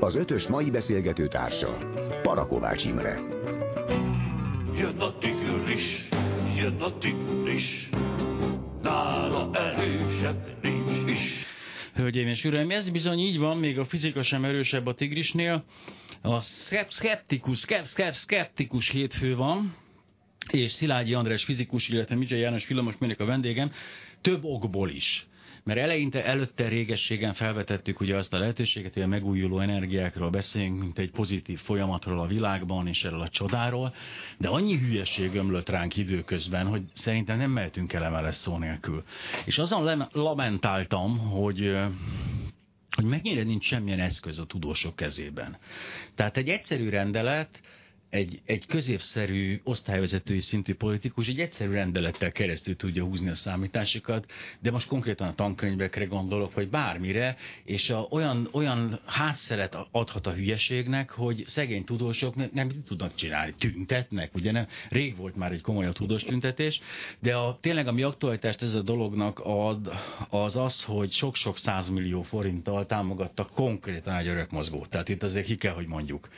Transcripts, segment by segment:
Az ötös mai beszélgető társa Parakovács Imre. Jön a tigris, jön a tigris, nála erősebb nincs is. Hölgyeim és uraim, ez bizony így van, még a fizika sem erősebb a tigrisnél. A szkeptikus, szkeptikus hétfő van, és Szilágyi András fizikus, illetve Midzsai János mérnök a vendégem, több okból is. Mert eleinte, előtte régességen felvetettük ugye azt a lehetőséget, hogy a megújuló energiákról beszéljünk, mint egy pozitív folyamatról a világban, és erről a csodáról, de annyi hülyeség ömlött ránk időközben, hogy szerintem nem mehetünk el emele szó nélkül. És azon lamentáltam, hogy hogy mennyire nincs semmilyen eszköz a tudósok kezében. Tehát egy egyszerű rendelet, egy, egy középszerű osztályvezetői szintű politikus egy egyszerű rendelettel keresztül tudja húzni a számításokat, de most konkrétan a tankönyvekre gondolok, vagy bármire, és a, olyan, olyan hátszeret adhat a hülyeségnek, hogy szegény tudósok nem, nem tudnak csinálni, tüntetnek, ugye nem? Rég volt már egy komolyabb tudós tüntetés, de a, tényleg ami aktualitást ez a dolognak ad, az az, hogy sok-sok százmillió forinttal támogatta konkrétan egy örökmozgót. Tehát itt azért ki kell, hogy mondjuk.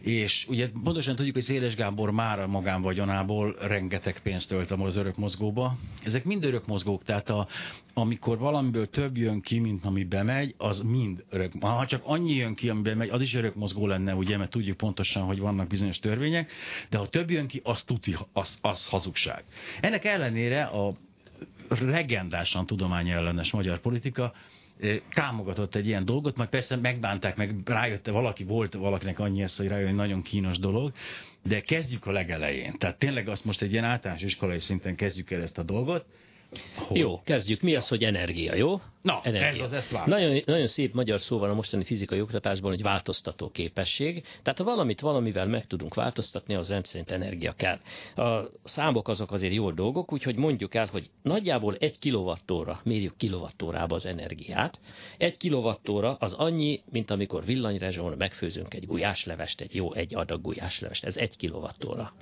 És ugye pontosan pontosan tudjuk, hogy Széles Gábor már a magánvagyonából rengeteg pénzt ölt az örök mozgóba. Ezek mind örök mozgók, tehát a, amikor valamiből több jön ki, mint ami bemegy, az mind örök. Ha csak annyi jön ki, ami bemegy, az is örök mozgó lenne, ugye, mert tudjuk pontosan, hogy vannak bizonyos törvények, de ha több jön ki, az tuti, az, az hazugság. Ennek ellenére a legendásan tudományellenes magyar politika támogatott egy ilyen dolgot, majd persze megbánták, meg rájött, valaki volt valakinek annyi ezt, hogy rájön, nagyon kínos dolog, de kezdjük a legelején. Tehát tényleg azt most egy ilyen általános iskolai szinten kezdjük el ezt a dolgot, hogy? Jó, kezdjük. Mi az, hogy energia, jó? Na, energia. ez az, ezt nagyon, nagyon szép magyar szó van a mostani fizikai oktatásban, hogy változtató képesség. Tehát ha valamit valamivel meg tudunk változtatni, az rendszerint energia kell. A számok azok azért jó dolgok, úgyhogy mondjuk el, hogy nagyjából egy kilovattóra, mérjük kilovattórába az energiát. Egy kilovattóra az annyi, mint amikor villanyrezsón megfőzünk egy gulyáslevest, egy jó egy adag gulyáslevest. Ez egy kilovattóra.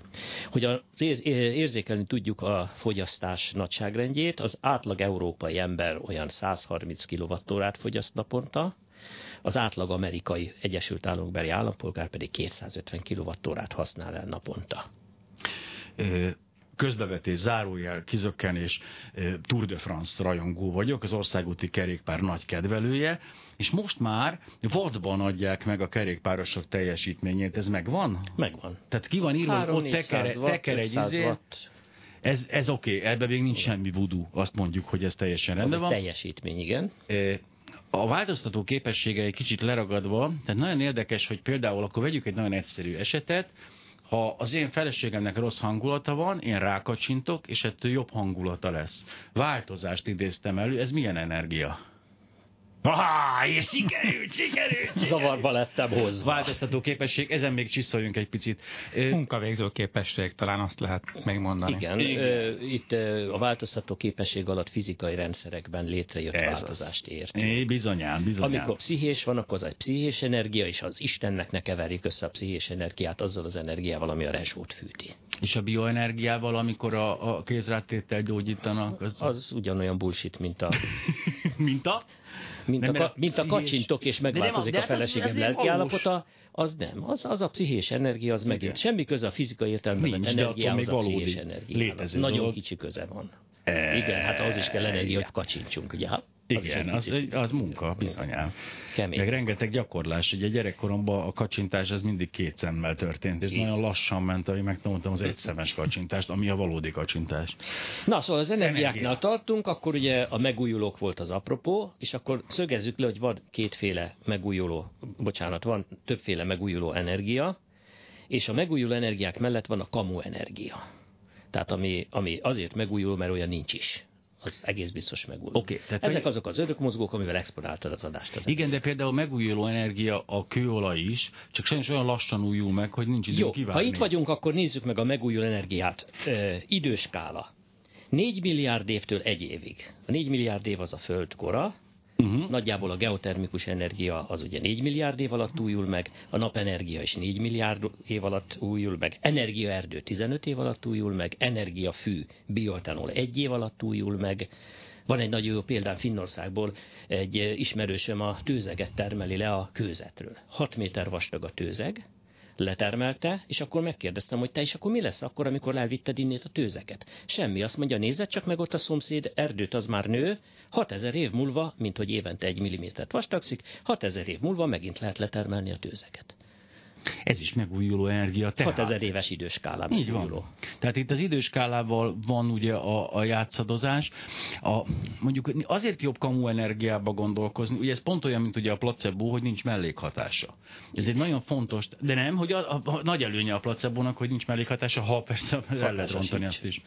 Hogy az érzékelni tudjuk a fogyasztás nagyságrendjét, az átlag európai ember olyan 100 130 kWh fogyaszt naponta, az átlag amerikai Egyesült Államokbeli állampolgár pedig 250 kWh használ el naponta. közbevetés, zárójel, kizökkenés, Tour de France rajongó vagyok, az országúti kerékpár nagy kedvelője, és most már vadban adják meg a kerékpárosok teljesítményét, ez megvan? Megvan. Tehát ki van írva, hogy ott teker, teker egy izé, ez, ez oké, okay, ebben még nincs semmi voodoo, azt mondjuk, hogy ez teljesen rendben van. teljesítmény, igen. A változtató képessége egy kicsit leragadva, tehát nagyon érdekes, hogy például akkor vegyük egy nagyon egyszerű esetet, ha az én feleségemnek rossz hangulata van, én rákacsintok, és ettől jobb hangulata lesz. Változást idéztem elő, ez milyen energia? Ah, és sikerült, sikerült, sikerült. Zavarba lettem hozva. Változtató képesség, ezen még csiszoljunk egy picit. Munkavégző képesség, talán azt lehet megmondani. Igen, Igen. itt a változtató képesség alatt fizikai rendszerekben létrejött Ez változást ért. É, bizonyán, bizonyán. Amikor pszichés van, akkor az egy pszichés energia, és az Istennek ne keverjük össze a pszichés energiát azzal az energiával, ami a rezsót fűti. És a bioenergiával, amikor a, a kézrátétel gyógyítanak? Az... az ugyanolyan bullshit, mint a... mint a? Mint, nem, a, mint a kacsintok, és megváltozik a feleségem lelkiállapota, az nem. Az, az a pszichés energia, az megint. Semmi köze a fizikai értelemben energiához, a pszichés energiához. Nagyon kicsi köze van. Igen, hát az is kell energia, hogy kacsintsunk, ugye? Igen, az, az, az munka, bizonyám. Kemény. Meg rengeteg gyakorlás. Ugye gyerekkoromban a kacsintás az mindig két szemmel történt, és nagyon lassan ment, ahogy megtanultam az egyszemes kacsintást, ami a valódi kacsintás. Na, szóval az energiáknál Energia. tartunk, akkor ugye a megújulók volt az apropó, és akkor szögezzük le, hogy van kétféle megújuló, bocsánat, van többféle megújuló energia, és a megújuló energiák mellett van a kamu energia. Tehát ami, ami azért megújul, mert olyan nincs is az egész biztos megújul. Okay, tehát Ezek azok az örökmozgók, amivel exponáltad az adást. Ezek. Igen, de például megújuló energia a kőolaj is, csak sajnos olyan lassan újul meg, hogy nincs idő kivárni. ha itt vagyunk, akkor nézzük meg a megújuló energiát. Ö, időskála. 4 milliárd évtől egy évig. A 4 milliárd év az a Föld kora, Uh-huh. Nagyjából a geotermikus energia az ugye 4 milliárd év alatt újul meg, a napenergia is 4 milliárd év alatt újul meg, energiaerdő 15 év alatt újul meg, energiafű, bioetanol 1 év alatt újul meg, Van egy nagyon jó példám Finnországból, egy ismerősöm a tőzeget termeli le a kőzetről. 6 méter vastag a tőzeg, letermelte, és akkor megkérdeztem, hogy te is akkor mi lesz akkor, amikor elvitted innét a tőzeket? Semmi, azt mondja, nézed csak meg ott a szomszéd erdőt, az már nő, 6000 év múlva, mint hogy évente egy millimétert vastagszik, 6000 év múlva megint lehet letermelni a tőzeket. Ez is megújuló energia. Tehát. 6000 éves időskálában. Így van. Tehát itt az időskálával van ugye a, a játszadozás. A, mondjuk azért jobb kamu energiába gondolkozni, ugye ez pont olyan, mint ugye a placebo, hogy nincs mellékhatása. Ez egy nagyon fontos, de nem, hogy a, a, a nagy előnye a placebónak, hogy nincs mellékhatása, ha persze el lehet rontani azt is.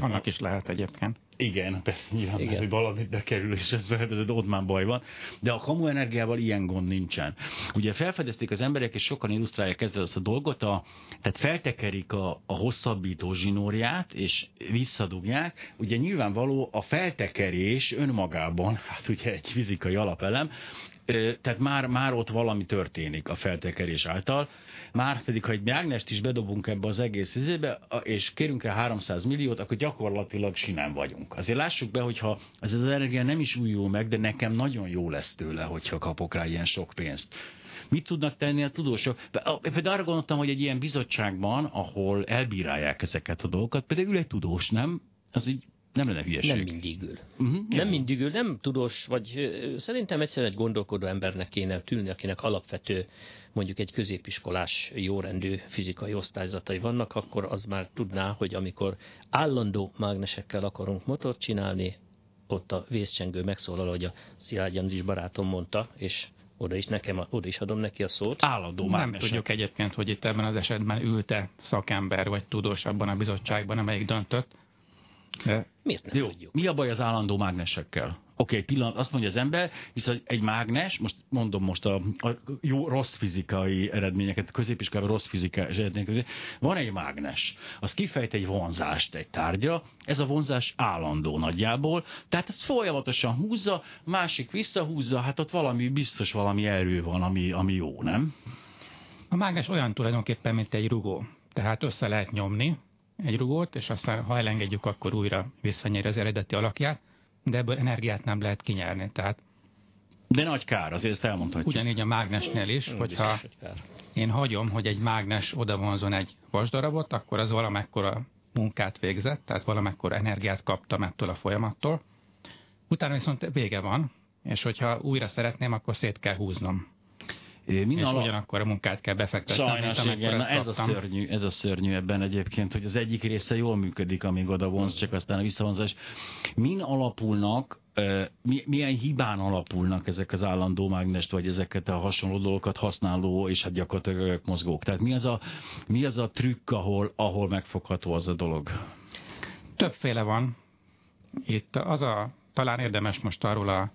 Annak is lehet egyébként. Igen, persze, nyilván, Igen. hogy valamit bekerül, és ez, ez ott már baj van. De a kamu energiával ilyen gond nincsen. Ugye felfedezték az emberek, és sokan illusztrálják ezzel azt a dolgot, a, tehát feltekerik a, a hosszabbító zsinórját, és visszadugják. Ugye nyilvánvaló a feltekerés önmagában, hát ugye egy fizikai alapelem, tehát már, már ott valami történik a feltekerés által. Már pedig, ha egy mágnest is bedobunk ebbe az egész izébe, és kérünk rá 300 milliót, akkor gyakorlatilag simán vagyunk. Azért lássuk be, hogyha ez az energia nem is újul meg, de nekem nagyon jó lesz tőle, hogyha kapok rá ilyen sok pénzt. Mit tudnak tenni a tudósok? Például arra gondoltam, hogy egy ilyen bizottságban, ahol elbírálják ezeket a dolgokat, például ül egy tudós, nem? Az így nem lenne hülyeség. Nem mindig ül. Uh-huh, nem mindig ül, nem tudós, vagy szerintem egyszerűen egy gondolkodó embernek kéne tűnni, akinek alapvető, mondjuk egy középiskolás jórendű fizikai osztályzatai vannak, akkor az már tudná, hogy amikor állandó mágnesekkel akarunk motort csinálni, ott a vészcsengő megszólal, hogy a Szilágyi is barátom mondta, és oda is, nekem, oda is adom neki a szót. Állandó Nem tudjuk egyébként, hogy itt ebben az esetben ülte szakember vagy tudós abban a bizottságban, amelyik döntött. Miért nem Jó. tudjuk? Mi a baj az állandó mágnesekkel? Oké, okay, pillanat, azt mondja az ember, viszont egy mágnes, most mondom most a, a jó, rossz fizikai eredményeket, középiskolában rossz fizikai eredményeket, van egy mágnes, az kifejt egy vonzást egy tárgyra, ez a vonzás állandó nagyjából, tehát ezt folyamatosan húzza, másik visszahúzza, hát ott valami, biztos valami erő van, ami, ami jó, nem? A mágnes olyan tulajdonképpen, mint egy rugó. Tehát össze lehet nyomni egy rugót, és aztán ha elengedjük, akkor újra visszanyer az eredeti alakját de ebből energiát nem lehet kinyerni. Tehát de nagy kár, azért ezt elmondhatjuk. Ugyanígy a mágnesnél is, hogyha én hagyom, hogy egy mágnes odavonzon egy vasdarabot, akkor az valamekkora munkát végzett, tehát valamekkora energiát kaptam ettől a folyamattól. Utána viszont vége van, és hogyha újra szeretném, akkor szét kell húznom. Min és ala... ugyanakkor a munkát kell befektetni. Sajnos, igen, na ez a, szörnyű, ez a szörnyű ebben egyébként, hogy az egyik része jól működik, amíg oda vonz, csak aztán a visszavonzás. Min alapulnak, milyen hibán alapulnak ezek az állandó mágnest, vagy ezeket a hasonló dolgokat használó, és hát gyakorlatilag mozgók? Tehát mi az a, mi az a trükk, ahol, ahol megfogható az a dolog? Többféle van. Itt az a, talán érdemes most arról a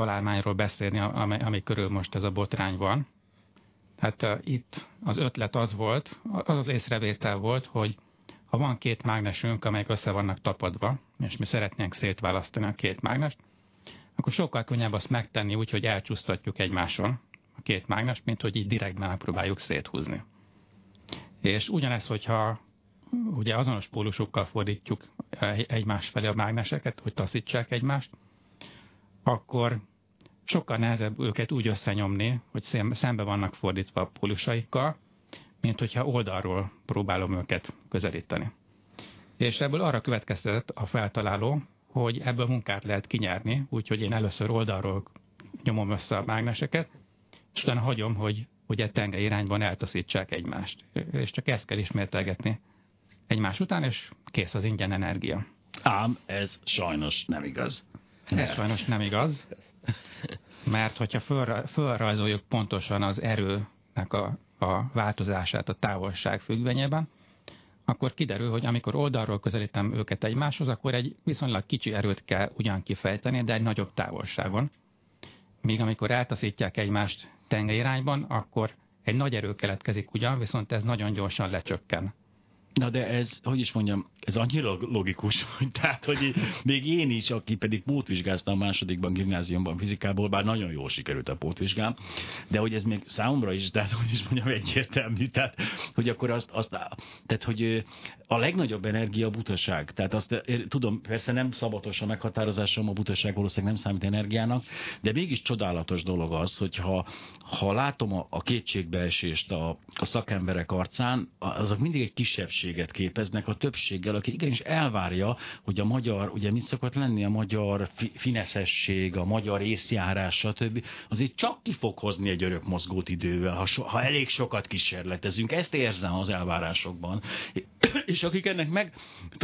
találmányról beszélni, ami, ami körül most ez a botrány van. Hát uh, itt az ötlet az volt, az az észrevétel volt, hogy ha van két mágnesünk, amelyek össze vannak tapadva, és mi szeretnénk szétválasztani a két mágnest, akkor sokkal könnyebb azt megtenni úgy, hogy elcsúsztatjuk egymáson a két mágnest, mint hogy így direktben megpróbáljuk széthúzni. És ugyanez, hogyha ugye azonos pólusokkal fordítjuk egymás felé a mágneseket, hogy taszítsák egymást, akkor sokkal nehezebb őket úgy összenyomni, hogy szembe vannak fordítva a pólusaikkal, mint hogyha oldalról próbálom őket közelíteni. És ebből arra következtetett a feltaláló, hogy ebből munkát lehet kinyerni, úgyhogy én először oldalról nyomom össze a mágneseket, és utána hagyom, hogy ugye tenge irányban eltaszítsák egymást. És csak ezt kell ismételgetni egymás után, és kész az ingyen energia. Ám ez sajnos nem igaz. Ez sajnos nem igaz, mert hogyha föl, pontosan az erőnek a, a változását a távolság függvényében, akkor kiderül, hogy amikor oldalról közelítem őket egymáshoz, akkor egy viszonylag kicsi erőt kell ugyan kifejteni, de egy nagyobb távolságon. Míg amikor eltaszítják egymást tenge irányban, akkor egy nagy erő keletkezik ugyan, viszont ez nagyon gyorsan lecsökken. Na de ez, hogy is mondjam, ez annyira logikus, hogy tehát, hogy még én is, aki pedig pótvizsgáztam a másodikban gimnáziumban fizikából, bár nagyon jól sikerült a pótvizsgám, de hogy ez még számomra is, tehát hogy is mondjam, egyértelmű, tehát hogy akkor azt, azt tehát hogy a legnagyobb energia a butaság. Tehát azt tudom, persze nem szabatos a meghatározásom, a butaság valószínűleg nem számít energiának, de mégis csodálatos dolog az, hogyha ha látom a, a kétségbeesést a, a szakemberek arcán, azok mindig egy kisebbséget képeznek a többséggel, aki igenis elvárja, hogy a magyar, ugye mit szokott lenni a magyar fi, fineszesség, a magyar észjárás, stb. Azért csak ki fog hozni egy örök mozgót idővel, ha, so, ha elég sokat kísérletezünk. Ezt érzem az elvárásokban. És akik ennek meg,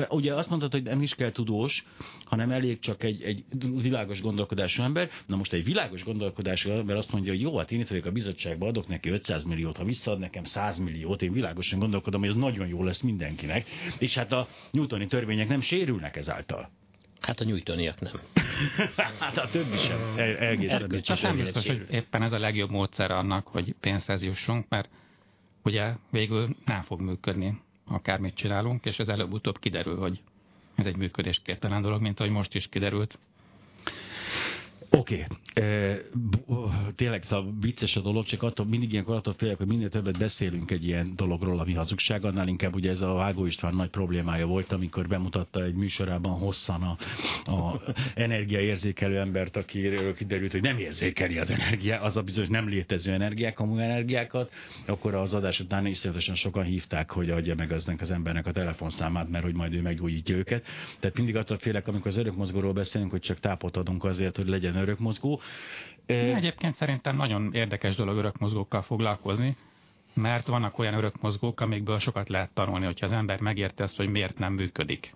ugye azt mondtad, hogy nem is kell tudós, hanem elég csak egy, egy világos gondolkodású ember. Na most egy világos gondolkodású ember azt mondja, hogy jó, hát én itt vagyok a bizottságban, adok neki 500 milliót, ha visszaad nekem 100 milliót, én világosan gondolkodom, hogy ez nagyon jó lesz mindenkinek. És hát a newtoni törvények nem sérülnek ezáltal. Hát a nyújtaniak nem. hát a többi sem. El, egészen biztos, nem biztos, hogy éppen ez a legjobb módszer annak, hogy pénzhez jussunk, mert ugye végül nem fog működni, akármit csinálunk, és ez előbb-utóbb kiderül, hogy ez egy működésképtelen dolog, mint ahogy most is kiderült. Oké, okay. tényleg szóval vicces a dolog, csak attól, mindig ilyen attól félek, hogy minél többet beszélünk egy ilyen dologról, ami hazugság, annál inkább ugye ez a Vágó István nagy problémája volt, amikor bemutatta egy műsorában hosszan a, a energiaérzékelő embert, akiről kiderült, hogy nem érzékeli az energia, az a bizonyos nem létező energiák, amúgy energiákat, akkor az adás után iszonyatosan sokan hívták, hogy adja meg aznak az embernek a telefonszámát, mert hogy majd ő meggyógyítja őket. Tehát mindig attól félek, amikor az örökmozgóról beszélünk, hogy csak tápot adunk azért, hogy legyen örökmozgó. Egyébként szerintem nagyon érdekes dolog örökmozgókkal foglalkozni, mert vannak olyan örökmozgók, amikből sokat lehet tanulni, hogyha az ember megérte ezt, hogy miért nem működik.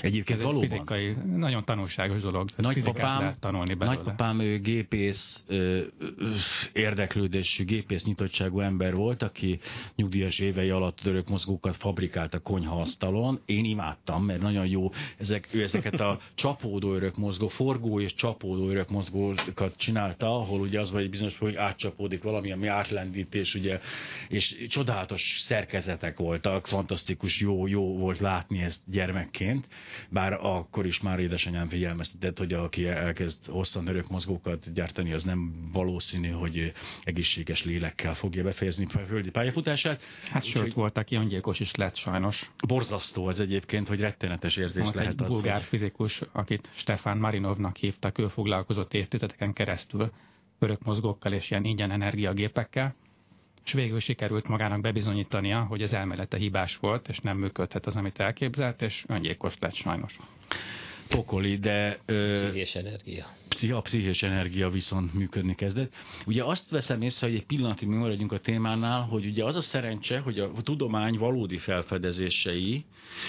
Egyébként Ez valóban. fizikai, nagyon tanulságos dolog. Nagypapám, tanulni nagypapám ő gépész ö, ö, érdeklődésű, gépész nyitottságú ember volt, aki nyugdíjas évei alatt török mozgókat fabrikált a konyhaasztalon. Én imádtam, mert nagyon jó, ezek, ő ezeket a csapódó örök mozgó, forgó és csapódó örök mozgókat csinálta, ahol ugye az vagy bizonyos, hogy átcsapódik valami, ami átlendítés, ugye, és csodálatos szerkezetek voltak, fantasztikus, jó, jó volt látni ezt gyermekként bár akkor is már édesanyám figyelmeztetett, hogy aki elkezd hosszan örök mozgókat gyártani, az nem valószínű, hogy egészséges lélekkel fogja befejezni a földi pályafutását. Hát sőt, hogy... volt, aki öngyilkos is lett sajnos. Borzasztó az egyébként, hogy rettenetes érzés volt lehet egy az. bulgár hogy... fizikus, akit Stefan Marinovnak hívtak, ő foglalkozott évtizedeken keresztül örök mozgókkal és ilyen ingyen energiagépekkel, és végül sikerült magának bebizonyítania, hogy az elmélete hibás volt, és nem működhet az, amit elképzelt, és öngyilkos lett sajnos pokoli, de... Ö, pszichés energia. A pszichés energia viszont működni kezdett. Ugye azt veszem észre, hogy egy pillanatig mi maradjunk a témánál, hogy ugye az a szerencse, hogy a tudomány valódi felfedezései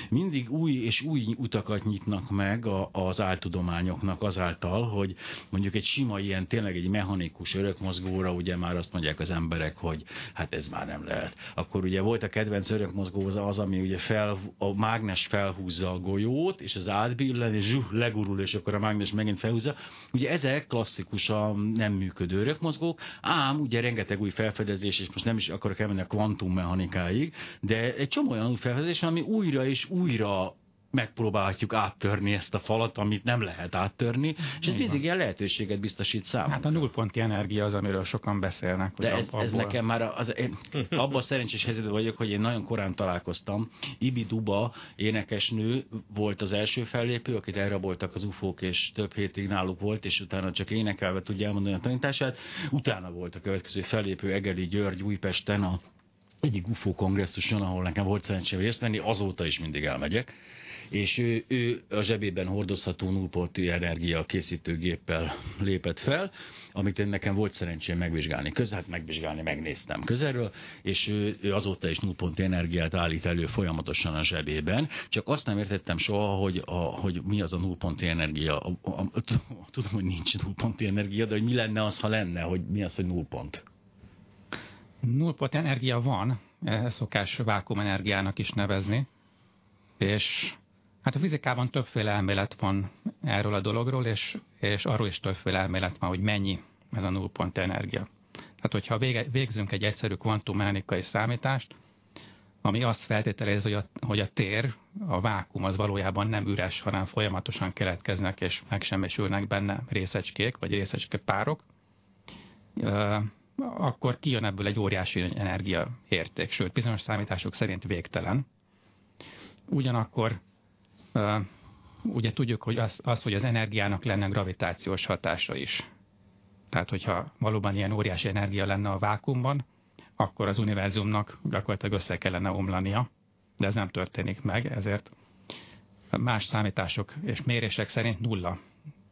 mindig új és új utakat nyitnak meg az áltudományoknak azáltal, hogy mondjuk egy sima ilyen tényleg egy mechanikus örökmozgóra ugye már azt mondják az emberek, hogy hát ez már nem lehet. Akkor ugye volt a kedvenc örökmozgó az, ami ugye fel, a mágnes felhúzza a golyót, és az átbillen, és zsuh, legurul, és akkor a mágnes megint felhúzza. Ugye ezek klasszikusan nem működő örökmozgók, ám ugye rengeteg új felfedezés, és most nem is akarok elmenni a kvantummechanikáig, de egy csomó olyan új felfedezés, ami újra és újra megpróbálhatjuk áttörni ezt a falat, amit nem lehet áttörni, és ez mindig ilyen lehetőséget biztosít számunkra. Hát a nullponti energia az, amiről sokan beszélnek. De ez, abból... ez nekem már, az, én, abban szerencsés helyzetben vagyok, hogy én nagyon korán találkoztam. Ibi Duba énekesnő volt az első fellépő, akit elraboltak az ufók, és több hétig náluk volt, és utána csak énekelve tudja elmondani a tanítását. Utána volt a következő fellépő Egeli György Újpesten a egyik UFO kongresszuson, ahol nekem volt szerencsém részt venni, azóta is mindig elmegyek és ő, ő a zsebében hordozható nullportű energia készítőgéppel lépett fel, amit én nekem volt szerencsém megvizsgálni közel, hát megvizsgálni, megnéztem közelről, és ő, ő azóta is nullpontú energiát állít elő folyamatosan a zsebében, csak azt nem értettem soha, hogy, a, hogy mi az a nullponti energia. A, a, a, tudom, hogy nincs nullponti energia, de hogy mi lenne az, ha lenne, hogy mi az, hogy nullpont? Nullpont energia van, szokás vákumenergiának is nevezni, és Hát a fizikában többféle elmélet van erről a dologról, és, és arról is többféle elmélet van, hogy mennyi ez a nullpont energia. Tehát, hogyha vége, végzünk egy egyszerű kvantummechanikai számítást, ami azt feltételez, hogy a, hogy a tér, a vákum az valójában nem üres, hanem folyamatosan keletkeznek és megsemmisülnek benne részecskék, vagy részecske párok, akkor kijön ebből egy óriási energiaérték, sőt, bizonyos számítások szerint végtelen. Ugyanakkor ugye tudjuk, hogy az, az, hogy az energiának lenne gravitációs hatása is. Tehát, hogyha valóban ilyen óriási energia lenne a vákumban, akkor az univerzumnak gyakorlatilag össze kellene omlania, de ez nem történik meg, ezért más számítások és mérések szerint nulla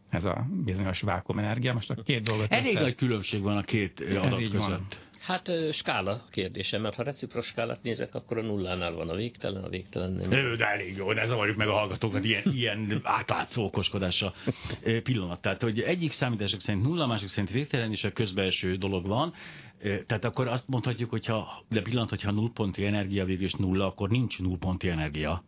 ez a bizonyos vákumenergia. Most a két dolgot... Elég nagy különbség van a két adat között. Van. Hát skála kérdése, mert ha recipros skálát nézek, akkor a nullánál van a végtelen, a végtelen nem. De, de elég jó, ne zavarjuk meg a hallgatókat ilyen, ilyen átlátszó okoskodásra pillanat. Tehát, hogy egyik számítások szerint nulla, másik szerint végtelen, és a közbelső dolog van. Tehát akkor azt mondhatjuk, hogyha, de pillanat, hogyha nullponti energia végül is nulla, akkor nincs nullponti energia.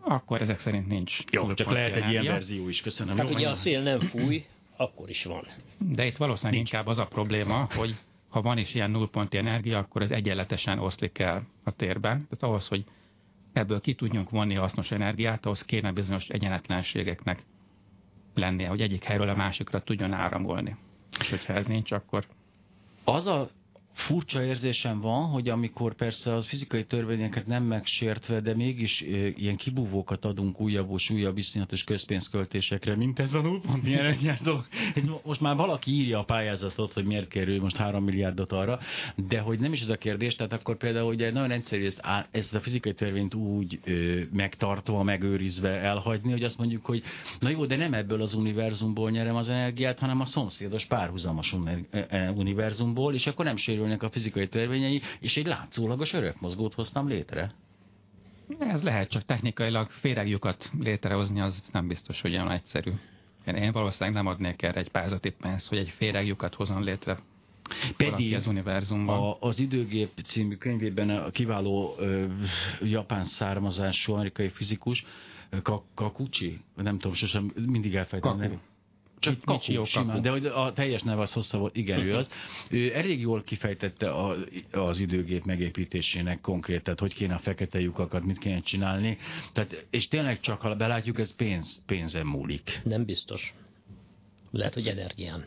Akkor ezek szerint nincs. Jó, csak lehet energia. egy ilyen verzió is, köszönöm. Tehát ugye a szél nem fúj, akkor is van. De itt valószínűleg nincs. inkább az a probléma, hogy ha van is ilyen nullponti energia, akkor ez egyenletesen oszlik el a térben. Tehát ahhoz, hogy ebből ki tudjunk vonni hasznos energiát, ahhoz kéne bizonyos egyenletlenségeknek lennie, hogy egyik helyről a másikra tudjon áramolni. És hogyha ez nincs, akkor... Az a furcsa érzésem van, hogy amikor persze a fizikai törvényeket nem megsértve, de mégis ilyen kibúvókat adunk újabb és újabb iszonyatos közpénzköltésekre, mint ez a nullponti energiás dolog. Most már valaki írja a pályázatot, hogy miért kerül most 3 milliárdot arra, de hogy nem is ez a kérdés, tehát akkor például ugye nagyon egyszerű ezt, ezt a fizikai törvényt úgy megtartva, megőrizve elhagyni, hogy azt mondjuk, hogy na jó, de nem ebből az univerzumból nyerem az energiát, hanem a szomszédos párhuzamos univerzumból, és akkor nem sérül sérülnek a fizikai törvényei, és egy látszólagos örökmozgót hoztam létre. Ez lehet, csak technikailag féregjukat létrehozni, az nem biztos, hogy olyan egyszerű. Én valószínűleg nem adnék erre egy pázati pénzt, hogy egy féregjukat hozzon létre pedig az univerzumban. A, az időgép című könyvében a kiváló ö, japán származású amerikai fizikus, Kakuchi, nem tudom, sosem mindig elfejtem. Csak Kaku, simán, de hogy a teljes neve az hosszabb volt, igen, ő az. Ő elég jól kifejtette a, az időgép megépítésének konkrét, tehát hogy kéne a fekete lyukakat, mit kéne csinálni. Tehát, és tényleg csak, ha belátjuk, ez pénz, pénzen múlik. Nem biztos. Lehet, hogy energián.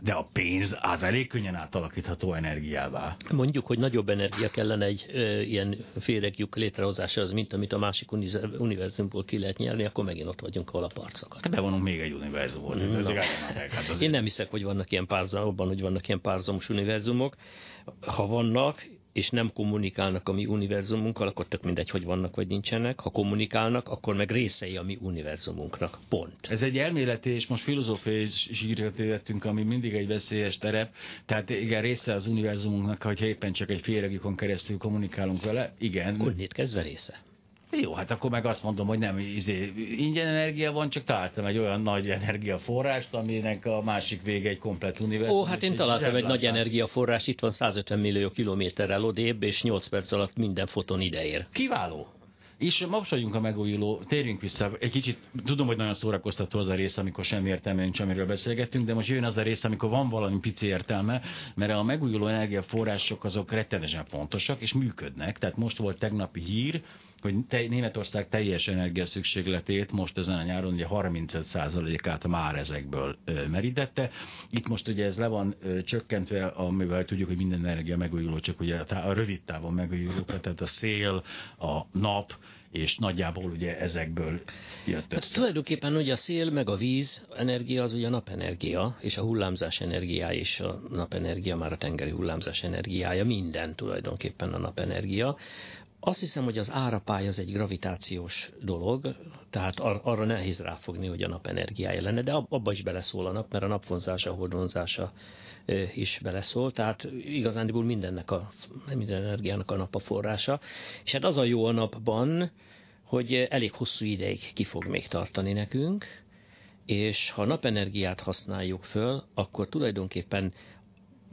De a pénz az elég könnyen átalakítható energiává. Mondjuk, hogy nagyobb energia kellene egy ö, ilyen féregjük létrehozásához, mint amit a másik univerzumból ki lehet nyerni, akkor megint ott vagyunk, ahol a parcokat. Bevonunk még egy univerzumot. No. hát Én nem hiszek, hogy vannak ilyen párzomok, hogy vannak ilyen párzomos univerzumok. Ha vannak, és nem kommunikálnak a mi univerzumunkkal, akkor tök mindegy, hogy vannak vagy nincsenek. Ha kommunikálnak, akkor meg részei a mi univerzumunknak. Pont. Ez egy elméleti és most filozófiai sírjöttünk, ami mindig egy veszélyes terep. Tehát igen, része az univerzumunknak, ha éppen csak egy féregükön keresztül kommunikálunk vele. Igen. Akkor kezdve része. Jó, hát akkor meg azt mondom, hogy nem izé, ingyen energia van, csak találtam egy olyan nagy energiaforrást, aminek a másik vége egy komplet univerzum. Ó, hát én találtam egy nagy energiaforrás, itt van 150 millió kilométerrel odébb, és 8 perc alatt minden foton ideér. Kiváló. És most vagyunk a megújuló, térjünk vissza, egy kicsit, tudom, hogy nagyon szórakoztató az a rész, amikor semmi értelme nincs, amiről beszélgettünk, de most jön az a rész, amikor van valami pici értelme, mert a megújuló energiaforrások azok rettenesen fontosak, és működnek. Tehát most volt tegnapi hír, hogy te, Németország teljes energia szükségletét most ezen a nyáron ugye 35%-át már ezekből merítette. Itt most ugye ez le van csökkentve, amivel tudjuk, hogy minden energia megújuló, csak ugye a, a rövid távon megújuló, tehát a szél, a nap, és nagyjából ugye ezekből jött össze. Hát tulajdonképpen ugye a szél meg a víz energia az ugye a napenergia, és a hullámzás energiája is a napenergia, már a tengeri hullámzás energiája, minden tulajdonképpen a napenergia. Azt hiszem, hogy az árapály az egy gravitációs dolog, tehát ar- arra nehéz ráfogni, hogy a nap energiája lenne, de abba is beleszól a nap, mert a napvonzása, a hordonzása is beleszól, tehát igazándiból mindennek a, minden energiának a nap a forrása. És hát az a jó a napban, hogy elég hosszú ideig ki fog még tartani nekünk, és ha napenergiát használjuk föl, akkor tulajdonképpen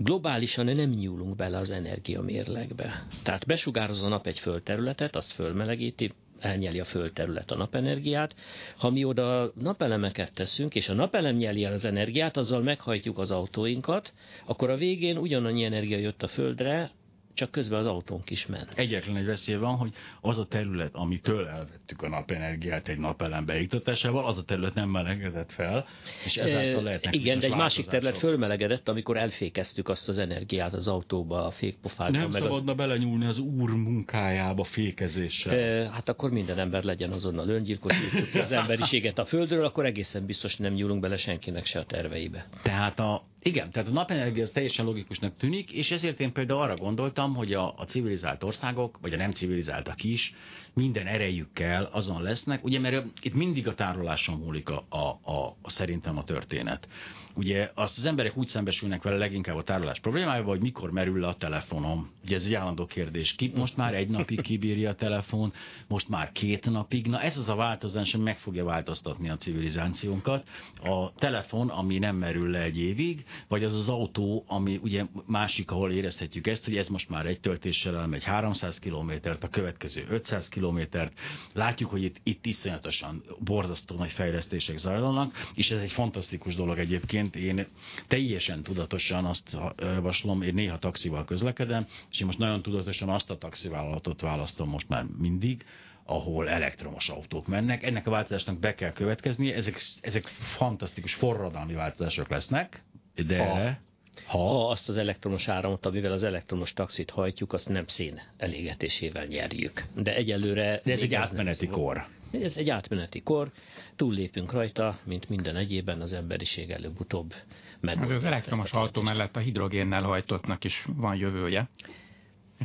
globálisan nem nyúlunk bele az energiamérlegbe. Tehát besugároz a nap egy földterületet, azt fölmelegíti, elnyeli a földterület a napenergiát. Ha mi oda napelemeket teszünk, és a napelem nyeli el az energiát, azzal meghajtjuk az autóinkat, akkor a végén ugyanannyi energia jött a földre, csak közben az autónk is ment. Egyetlen egy veszély van, hogy az a terület, amitől elvettük a napenergiát egy napelem beiktatásával, az a terület nem melegedett fel, és ezáltal lehetnek Igen, de egy másik terület fölmelegedett, amikor elfékeztük azt az energiát az autóba, a fékpofákba. Nem meg az szabadna belenyúlni az úr munkájába fékezéssel. E, Hát akkor minden ember legyen azonnal öngyilkosítjuk ki az emberiséget a földről, akkor egészen biztos nem nyúlunk bele senkinek se a terveibe. Tehát a, igen, tehát a napenergia az teljesen logikusnak tűnik, és ezért én például arra gondoltam, hogy a, a civilizált országok, vagy a nem civilizáltak is minden erejükkel azon lesznek, ugye mert itt mindig a tároláson múlik a, a, a, a szerintem a történet. Ugye azt az emberek úgy szembesülnek vele leginkább a tárolás problémájával, hogy mikor merül le a telefonom. Ugye ez egy állandó kérdés. Ki, most már egy napig kibírja a telefon, most már két napig. Na ez az a változás, ami meg fogja változtatni a civilizációnkat. A telefon, ami nem merül le egy évig, vagy az az autó, ami ugye másik, ahol érezhetjük ezt, hogy ez most már egy töltéssel elmegy 300 kilométert, a következő 500 kilométert. Látjuk, hogy itt, itt iszonyatosan borzasztó nagy fejlesztések zajlanak, és ez egy fantasztikus dolog egyébként. Én teljesen tudatosan azt javaslom, én néha taxival közlekedem, és én most nagyon tudatosan azt a taxivállalatot választom most már mindig, ahol elektromos autók mennek. Ennek a változásnak be kell következnie, ezek, ezek fantasztikus forradalmi változások lesznek, de... Ha. Ha, Ha azt az elektromos áramot, amivel az elektromos taxit hajtjuk, azt nem szén elégetésével nyerjük. De egyelőre... de ez egy átmeneti kor. Ez egy átmeneti kor, túllépünk rajta, mint minden egyében az emberiség előbb-utóbb meg. Az, az elektromos autó mellett a hidrogénnel hajtottnak is van jövője.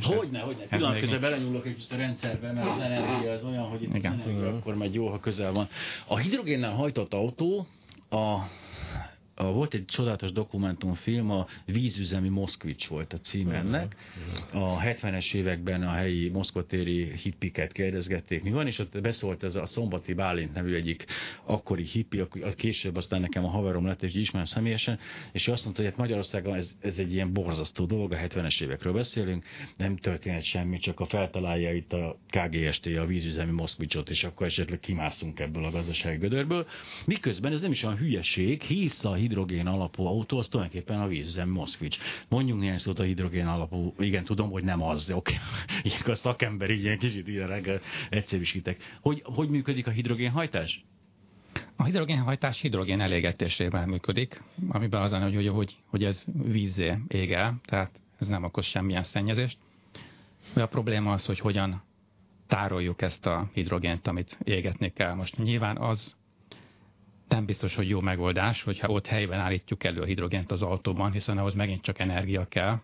Hogyne, hogyne. ez Pillanat közben belenyúlok egy kicsit a rendszerbe, mert az energia az olyan, hogy itt Igen. az energia akkor megy jó, ha közel van. A hidrogénnel hajtott autó, a, a, volt egy csodálatos dokumentumfilm, a Vízüzemi Moszkvics volt a cím ennek. A 70-es években a helyi moszkvatéri hippiket kérdezgették, mi van, és ott beszólt ez a Szombati Bálint nevű egyik akkori hippi, a később aztán nekem a haverom lett, és ismerem személyesen, és ő azt mondta, hogy hát Magyarországon ez, ez egy ilyen borzasztó dolog, a 70-es évekről beszélünk, nem történhet semmi, csak a feltalálja itt a KGST, a vízüzemi Moszkvicsot, és akkor esetleg kimászunk ebből a gazdasági gödörből. Miközben ez nem is olyan hülyeség, hisz a hidrogén alapú autó, az tulajdonképpen a vízüzemi Moszkvics. Mondjunk néhány szót a hidrogén alapú, igen, tudom, hogy nem az, de oké, ilyenkor a szakember így ilyen kicsit ilyen reggel egyszerűsítek. Hogy, hogy működik a hidrogénhajtás? A hidrogénhajtás hidrogén elégetésével működik, amiben az a hogy, hogy, hogy, ez vízzé ég el, tehát ez nem okoz semmilyen szennyezést. A probléma az, hogy hogyan tároljuk ezt a hidrogént, amit égetni kell. Most nyilván az nem biztos, hogy jó megoldás, hogyha ott helyben állítjuk elő a hidrogént az autóban, hiszen ahhoz megint csak energia kell,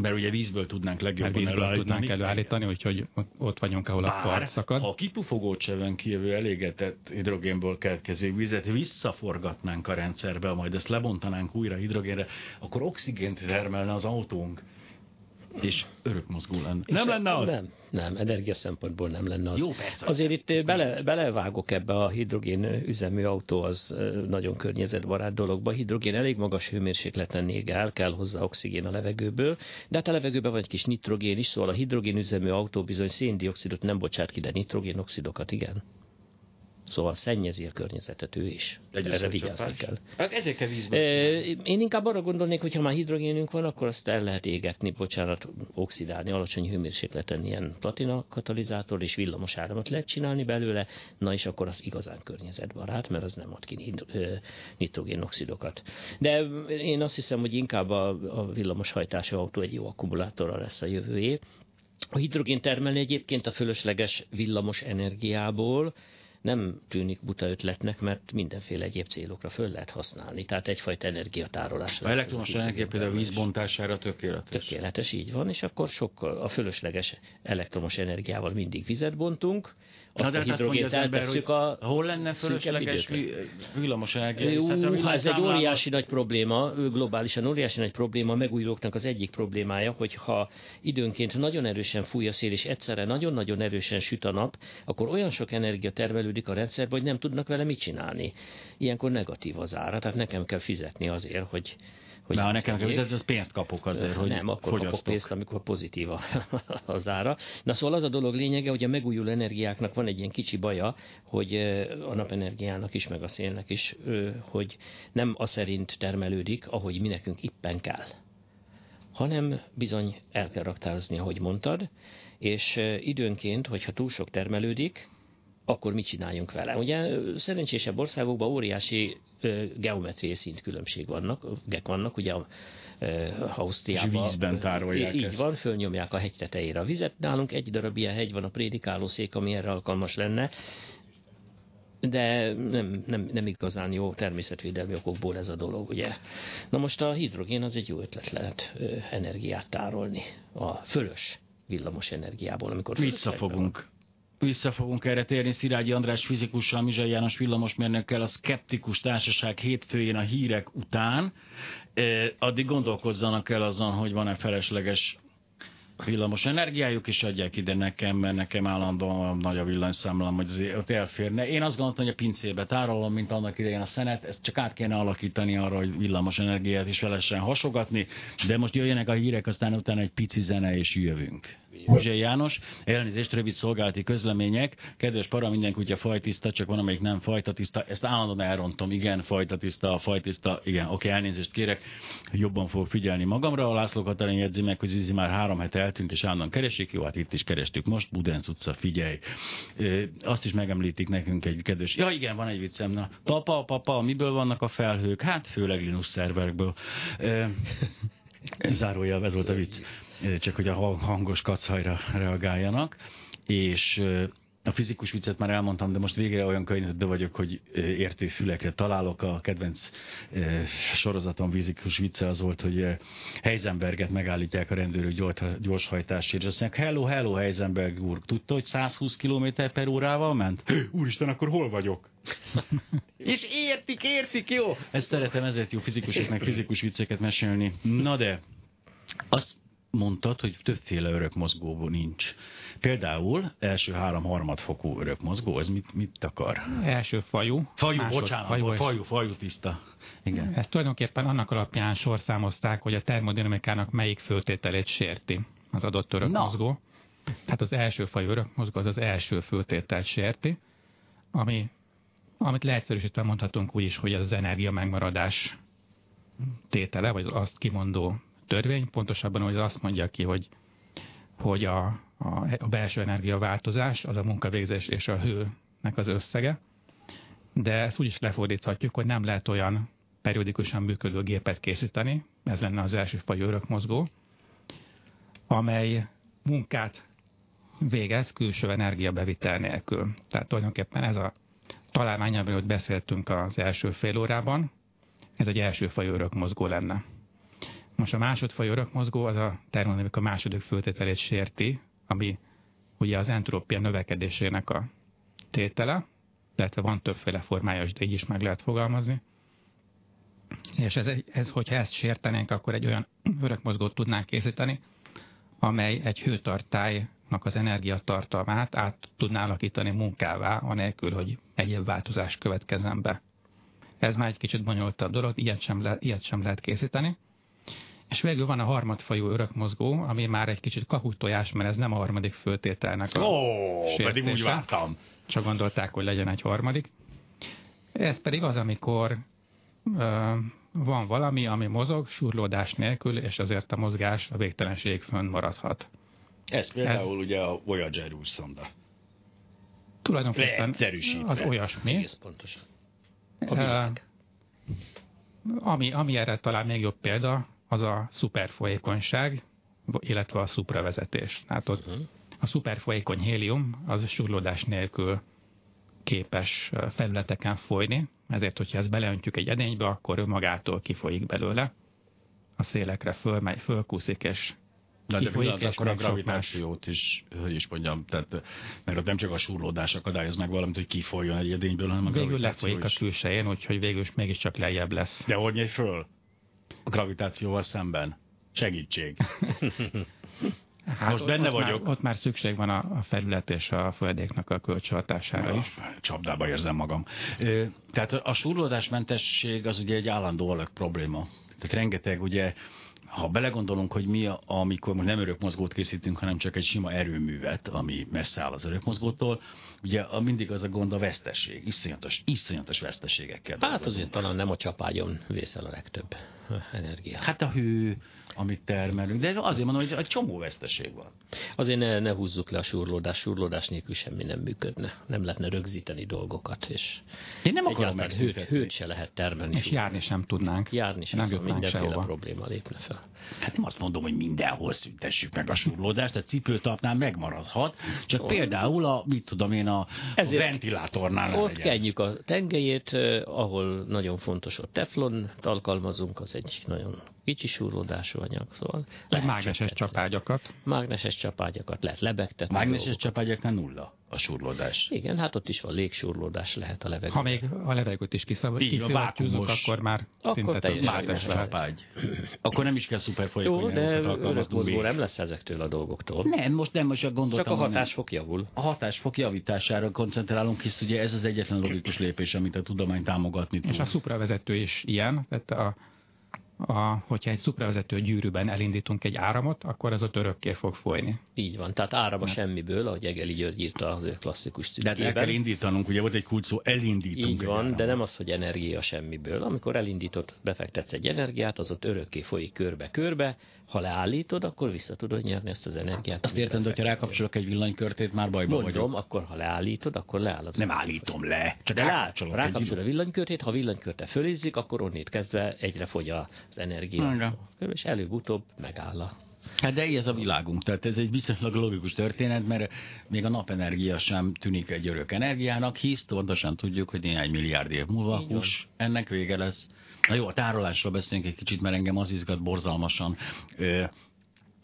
Mert ugye vízből tudnánk mert legjobban vízből előállítani. tudnánk előállítani, úgyhogy ott vagyunk, ahol a Bár, part szakad. ha a kipufogócseven kijövő elégetett hidrogénből keletkező vizet visszaforgatnánk a rendszerbe, majd ezt lebontanánk újra hidrogénre, akkor oxigént termelne az autónk, és örökmozgó lenne. Nem lenne az? Nem, nem, energia szempontból nem lenne az. Jó, persze. Azért itt bele, belevágok ebbe a hidrogén üzemű autó, az ö, nagyon környezetbarát dologba. Hidrogén elég magas hőmérsékleten ég el, kell hozzá oxigén a levegőből, de hát a levegőben van egy kis nitrogén is, szóval a hidrogén üzemű autó bizony széndiokszidot nem bocsát ki, de nitrogénoxidokat igen. Szóval szennyezi a környezetet ő is. Erre vigyázni kell. Hát ezért kell vízbe. Én inkább arra gondolnék, hogy ha már hidrogénünk van, akkor azt el lehet égetni, bocsánat, oxidálni alacsony hőmérsékleten ilyen platina katalizátor és villamos áramot lehet csinálni belőle, na és akkor az igazán környezetbarát, mert az nem ad ki nitrogénoxidokat. De én azt hiszem, hogy inkább a, a villamos hajtású autó egy jó akkumulátorra lesz a jövőjé. A hidrogén termelni egyébként a fölösleges villamos energiából nem tűnik buta ötletnek, mert mindenféle egyéb célokra föl lehet használni. Tehát egyfajta energiatárolás. A elektromos energia például vízbontására tökéletes. Tökéletes, így van, és akkor sokkal a fölösleges elektromos energiával mindig vizet bontunk, azt de a hidrogént eltesszük a hol lenne fölösleges vi- villamos energia? Hát ez egy óriási nagy probléma, globálisan óriási nagy probléma, a megújulóknak az egyik problémája, hogy ha időnként nagyon erősen fúj a szél, és egyszerre nagyon-nagyon erősen süt a nap, akkor olyan sok energia termelődik a rendszerbe, hogy nem tudnak vele mit csinálni. Ilyenkor negatív az ára, tehát nekem kell fizetni azért, hogy hogy Na, ha nekem kell fizetni, az pénzt kapok azért, hogy nem, akkor kapok fogyasztok. pénzt, amikor pozitív a- az ára. Na szóval az a dolog lényege, hogy a megújuló energiáknak van egy ilyen kicsi baja, hogy a napenergiának is, meg a szélnek is, hogy nem az szerint termelődik, ahogy mi nekünk éppen kell hanem bizony el kell raktározni, ahogy mondtad, és időnként, hogyha túl sok termelődik, akkor mit csináljunk vele? Ugye szerencsésebb országokban óriási geometriai szintkülönbség vannak, vannak, ugye a Ausztriában. Vízben tárolják Így ezt. van, fölnyomják a hegy tetejére a vizet. Nálunk egy darab ilyen hegy van a prédikálószék, ami erre alkalmas lenne, de nem, nem, nem igazán jó természetvédelmi okokból ez a dolog, ugye. Na most a hidrogén az egy jó ötlet lehet energiát tárolni a fölös villamos energiából, amikor fölös Visszafogunk. Visszafogunk erre térni Szilágyi András fizikussal, Mizsai János villamosmérnökkel, a Skeptikus Társaság hétfőjén a hírek után. Eh, addig gondolkozzanak el azon, hogy van-e felesleges villamos energiájuk, és adják ide nekem, mert nekem állandóan nagy a villanyszámlám, hogy azért ott elférne. Én azt gondoltam, hogy a pincébe tárolom, mint annak idején a szenet, ezt csak át kéne alakítani arra, hogy villamos energiát is lehessen hasogatni, de most jöjjenek a hírek, aztán utána egy pici zene, és jövünk. Uzsai János, elnézést, rövid szolgálati közlemények. Kedves para, minden kutya fajtiszta, csak van, amelyik nem fajtatiszta. Ezt állandóan elrontom. Igen, fajtatiszta, fajtiszta. Igen, oké, elnézést kérek. Jobban fogok figyelni magamra. A László Katalin jegyzi meg, hogy Zizi már három hete eltűnt, és állandóan keresik. Jó, hát itt is kerestük most. Budenc utca, figyelj. Azt is megemlítik nekünk egy kedves. Ja, igen, van egy viccem. Na, papa, papa, miből vannak a felhők? Hát főleg Linux szerverekből. Zárójel, ez volt a vicc. Csak hogy a hang- hangos kacajra reagáljanak. És a fizikus viccet már elmondtam, de most végre olyan könyvbe vagyok, hogy értő fülekre találok. A kedvenc sorozatom fizikus vicce az volt, hogy Heisenberget megállítják a rendőrök gyors- gyorshajtásért, azt mondják, hello, hello, Heisenberg úr, tudta, hogy 120 km per órával ment? Úristen, akkor hol vagyok? És értik, értik, jó? Ezt szeretem, ezért jó fizikusoknak fizikus vicceket mesélni. Na de, azt mondtad, hogy többféle örökmozgó nincs. Például első három harmadfokú örökmozgó, ez mit, mit akar? Első fajú. Fajú, másod- bocsánat, fajú fajú, és- fajú, fajú tiszta. Igen. Ezt tulajdonképpen annak alapján sorszámozták, hogy a termodinamikának melyik föltételét sérti az adott örökmozgó. Tehát az első fajú örökmozgó az az első föltételt sérti, ami, amit leegyszerűsítve mondhatunk úgy is, hogy ez az energia megmaradás tétele, vagy azt kimondó törvény, pontosabban, hogy azt mondja ki, hogy, hogy a, a, a belső energia változás, az a munkavégzés és a hőnek az összege, de ezt úgy is lefordíthatjuk, hogy nem lehet olyan periódikusan működő gépet készíteni, ez lenne az első fajú örökmozgó, amely munkát végez külső energiabevitel nélkül. Tehát tulajdonképpen ez a találmány, amiről beszéltünk az első fél órában, ez egy első fajú örökmozgó lenne. Most a másodfajú örökmozgó az a termodinamika második föltételét sérti, ami ugye az entrópia növekedésének a tétele, illetve van többféle formája, de így is meg lehet fogalmazni. És ez, ez, hogyha ezt sértenénk, akkor egy olyan örökmozgót tudnánk készíteni, amely egy hőtartálynak az energiatartalmát át tudná alakítani munkává, anélkül, hogy egyéb változás következzen be. Ez már egy kicsit bonyolultabb dolog, ilyet sem, le, ilyet sem lehet készíteni. És végül van a harmadfajú örökmozgó, ami már egy kicsit kahutojás, mert ez nem a harmadik föltételnek a Ó, pedig úgy sértése vártam. csak gondolták, hogy legyen egy harmadik. Ez pedig az, amikor ö, van valami, ami mozog surlódás nélkül, és azért a mozgás a végtelenség fönn maradhat. Ez például ugye a Voyager űrszonda. Tulajdonképpen az olyasmi, Egész pontosan. A világ. ami, ami erre talán még jobb példa, az a szuperfolyékonyság, illetve a szupravezetés. Hát ott Mhm. a szuperfolyékony hélium az surlódás nélkül képes felületeken folyni, ezért, hogyha ezt beleöntjük egy edénybe, akkor ő magától kifolyik belőle, a szélekre fölmegy, fölkúszik, és Na, de és akkor a gravitációt is, hogy is mondjam, tehát, mert ott nem csak a surlódás akadályoz meg valamit, hogy kifolyjon egy edényből, hanem a Végül lefolyik a is. külsején, úgyhogy végül is mégiscsak lejjebb lesz. De hogy megy föl? A gravitációval szemben. Segítség. Hát Most benne ott vagyok. Már, ott már szükség van a, a felület és a folyadéknak a kölcsönhatására is. Csapdába érzem magam. Ö, Tehát a surlódásmentesség az ugye egy állandó alak probléma. Tehát rengeteg ugye ha belegondolunk, hogy mi, a, amikor most nem örökmozgót készítünk, hanem csak egy sima erőművet, ami messze áll az örökmozgótól, ugye a, mindig az a gond a veszteség, iszonyatos, iszonyatos veszteségekkel. Hát dolgozunk. azért talán nem a csapágyon vészel a legtöbb energia. Hát a hő, amit termelünk, de azért mondom, hogy egy csomó veszteség van. Azért ne, ne húzzuk le a surlódás, surlódás nélkül semmi nem működne. Nem lehetne rögzíteni dolgokat, és Én nem akarom hőt, hőt se lehet termelni. És járni sem tudnánk. Járni sem, nem szóval mindenféle sehova. probléma lépne fel. Hát nem azt mondom, hogy mindenhol szüntessük meg a surlódást, a cipőtalpnál megmaradhat, csak például a, mit tudom én, a, a Ezért ventilátornál ne Ott legyen. kenjük a tengelyét, eh, ahol nagyon fontos, hogy teflon alkalmazunk, az egy nagyon kicsi súrlódású anyag, szóval Vagy lehet mágneses csapágyakat. Mágneses csapágyakat lehet lebegtetni. Mágneses dolgokat. csapágyaknál nulla a surlódás. Igen, hát ott is van légsúrlódás lehet a levegő. Ha még a levegőt is kiszab- Így, a kiszivattyúzzuk, vákuumos- akkor már Akkor szinte teljesen csapágy. Akkor nem is kell szuper folyékony Jó, de örökmozgó nem lesz ezektől a dolgoktól. Nem, most nem, most csak Csak gondoltam. a hatásfok javul. A hatásfok javítására koncentrálunk, hisz ugye ez az egyetlen logikus lépés, amit a tudomány támogatni tud. És a szupravezető is ilyen, tehát a, a, hogyha egy szupravezető gyűrűben elindítunk egy áramot, akkor az ott örökké fog folyni. Így van, tehát áram a semmiből, ahogy Egeli György írta az ő klasszikus de hát el kell cikkében. indítanunk, ugye volt egy kulcs szó, elindítunk. Így van, áramot. de nem az, hogy energia semmiből. Amikor elindított, befektetsz egy energiát, az ott örökké folyik körbe-körbe, ha leállítod, akkor vissza tudod nyerni ezt az energiát. Azt értem, hogy ha befektettél. rákapcsolok egy villanykörtét, már bajba Mondom, vagyok. akkor ha leállítod, akkor leáll az Nem állítom le, csak De rákapcsolok egy rákapcsol a villanykörtét, ha a villanykörte fölizzik, akkor onnét kezdve egyre fogy az energia. Igen. És előbb-utóbb megáll a Hát de ez a világunk, tehát ez egy viszonylag logikus történet, mert még a napenergia sem tűnik egy örök energiának, hisz pontosan tudjuk, hogy néhány milliárd év múlva hús, ennek vége lesz. Na jó, a tárolásról beszéljünk egy kicsit, mert engem az izgat borzalmasan.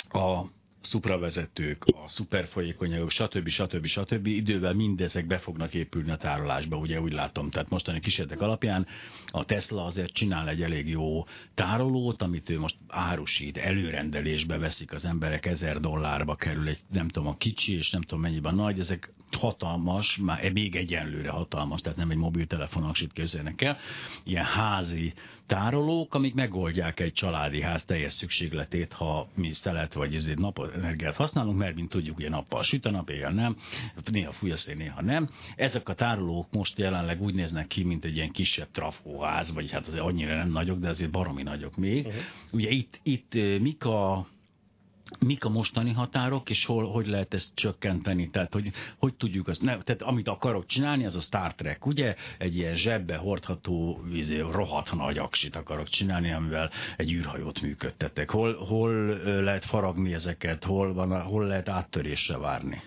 A szupravezetők, a szuperfolyékonyagok, stb. stb. stb. idővel mindezek be fognak épülni a tárolásba, ugye úgy látom. Tehát mostani kísérletek alapján a Tesla azért csinál egy elég jó tárolót, amit ő most árusít, előrendelésbe veszik az emberek, ezer dollárba kerül egy, nem tudom, a kicsi, és nem tudom mennyiben nagy, ezek hatalmas, már még egyenlőre hatalmas, tehát nem egy mobiltelefonos itt képzelnek el, ilyen házi tárolók, amik megoldják egy családi ház teljes szükségletét, ha mi szelet vagy ezért napenergiát használunk, mert mint tudjuk, ugye nappal süt a nap, éjjel nem, néha fúj a szél, néha nem. Ezek a tárolók most jelenleg úgy néznek ki, mint egy ilyen kisebb trafóház, vagy hát azért annyira nem nagyok, de azért baromi nagyok még. Uh-huh. Ugye itt, itt eh, mik a mik a mostani határok, és hol, hogy lehet ezt csökkenteni, tehát hogy, hogy tudjuk azt, ne, tehát amit akarok csinálni, az a Star Trek, ugye? Egy ilyen zsebbe hordható, vízé, rohadt nagy aksit akarok csinálni, amivel egy űrhajót működtetek. Hol, hol lehet faragni ezeket, hol, van, hol lehet áttörésre várni?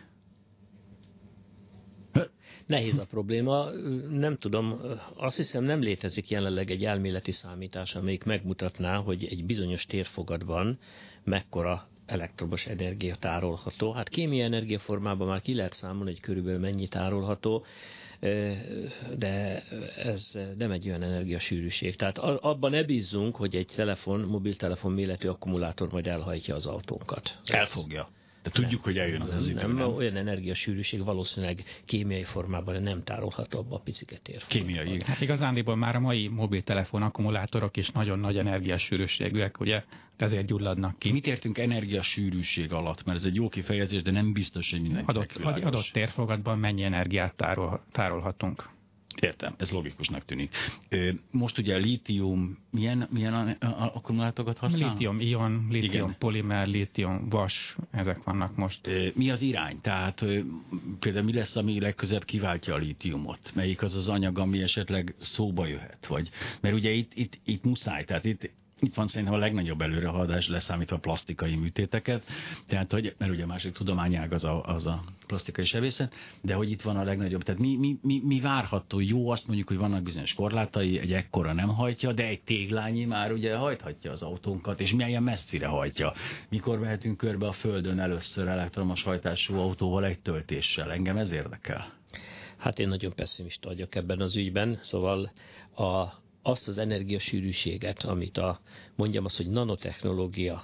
Nehéz a probléma, nem tudom, azt hiszem nem létezik jelenleg egy elméleti számítás, amelyik megmutatná, hogy egy bizonyos térfogatban mekkora elektromos energia tárolható. Hát kémiai energia formában már ki lehet számolni, hogy körülbelül mennyi tárolható, de ez nem egy olyan energiasűrűség. Tehát abban ne bízzunk, hogy egy telefon, mobiltelefon méretű akkumulátor majd elhajtja az autónkat. Elfogja. De tudjuk, hogy eljön az az idő. nem, nem? olyan energiasűrűség valószínűleg kémiai formában nem tárolható abba a picike térfogatban. Kémiai. Hát igazándiból már a mai mobiltelefon akkumulátorok is nagyon nagy energiasűrűségűek, ugye ezért gyulladnak ki. Mit értünk energiasűrűség alatt? Mert ez egy jó kifejezés, de nem biztos, hogy mindenkinek Adott, világos. adott térfogatban mennyi energiát tárol, tárolhatunk. Értem, ez logikusnak tűnik. Most ugye lítium, milyen, milyen a- a- akkumulátorokat használ? Lítium-ion, Igen. lítium-polimer, lítium-vas, ezek vannak most. Mi az irány? Tehát például mi lesz, ami legközebb kiváltja a lítiumot? Melyik az az anyag, ami esetleg szóba jöhet? Vagy, mert ugye itt, itt, itt muszáj, tehát itt, itt van szerintem a legnagyobb előrehaladás, leszámítva a plastikai műtéteket, tehát hogy, mert ugye a másik tudományág az a, az a plastikai sebészet, de hogy itt van a legnagyobb, tehát mi, mi, mi, mi várható? Jó, azt mondjuk, hogy vannak bizonyos korlátai, egy ekkora nem hajtja, de egy téglányi már ugye hajthatja az autónkat, és milyen messzire hajtja. Mikor mehetünk körbe a Földön először elektromos hajtású autóval egy töltéssel? Engem ez érdekel. Hát én nagyon pessimista vagyok ebben az ügyben, szóval a, azt az energiasűrűséget, amit a, mondjam azt, hogy nanotechnológia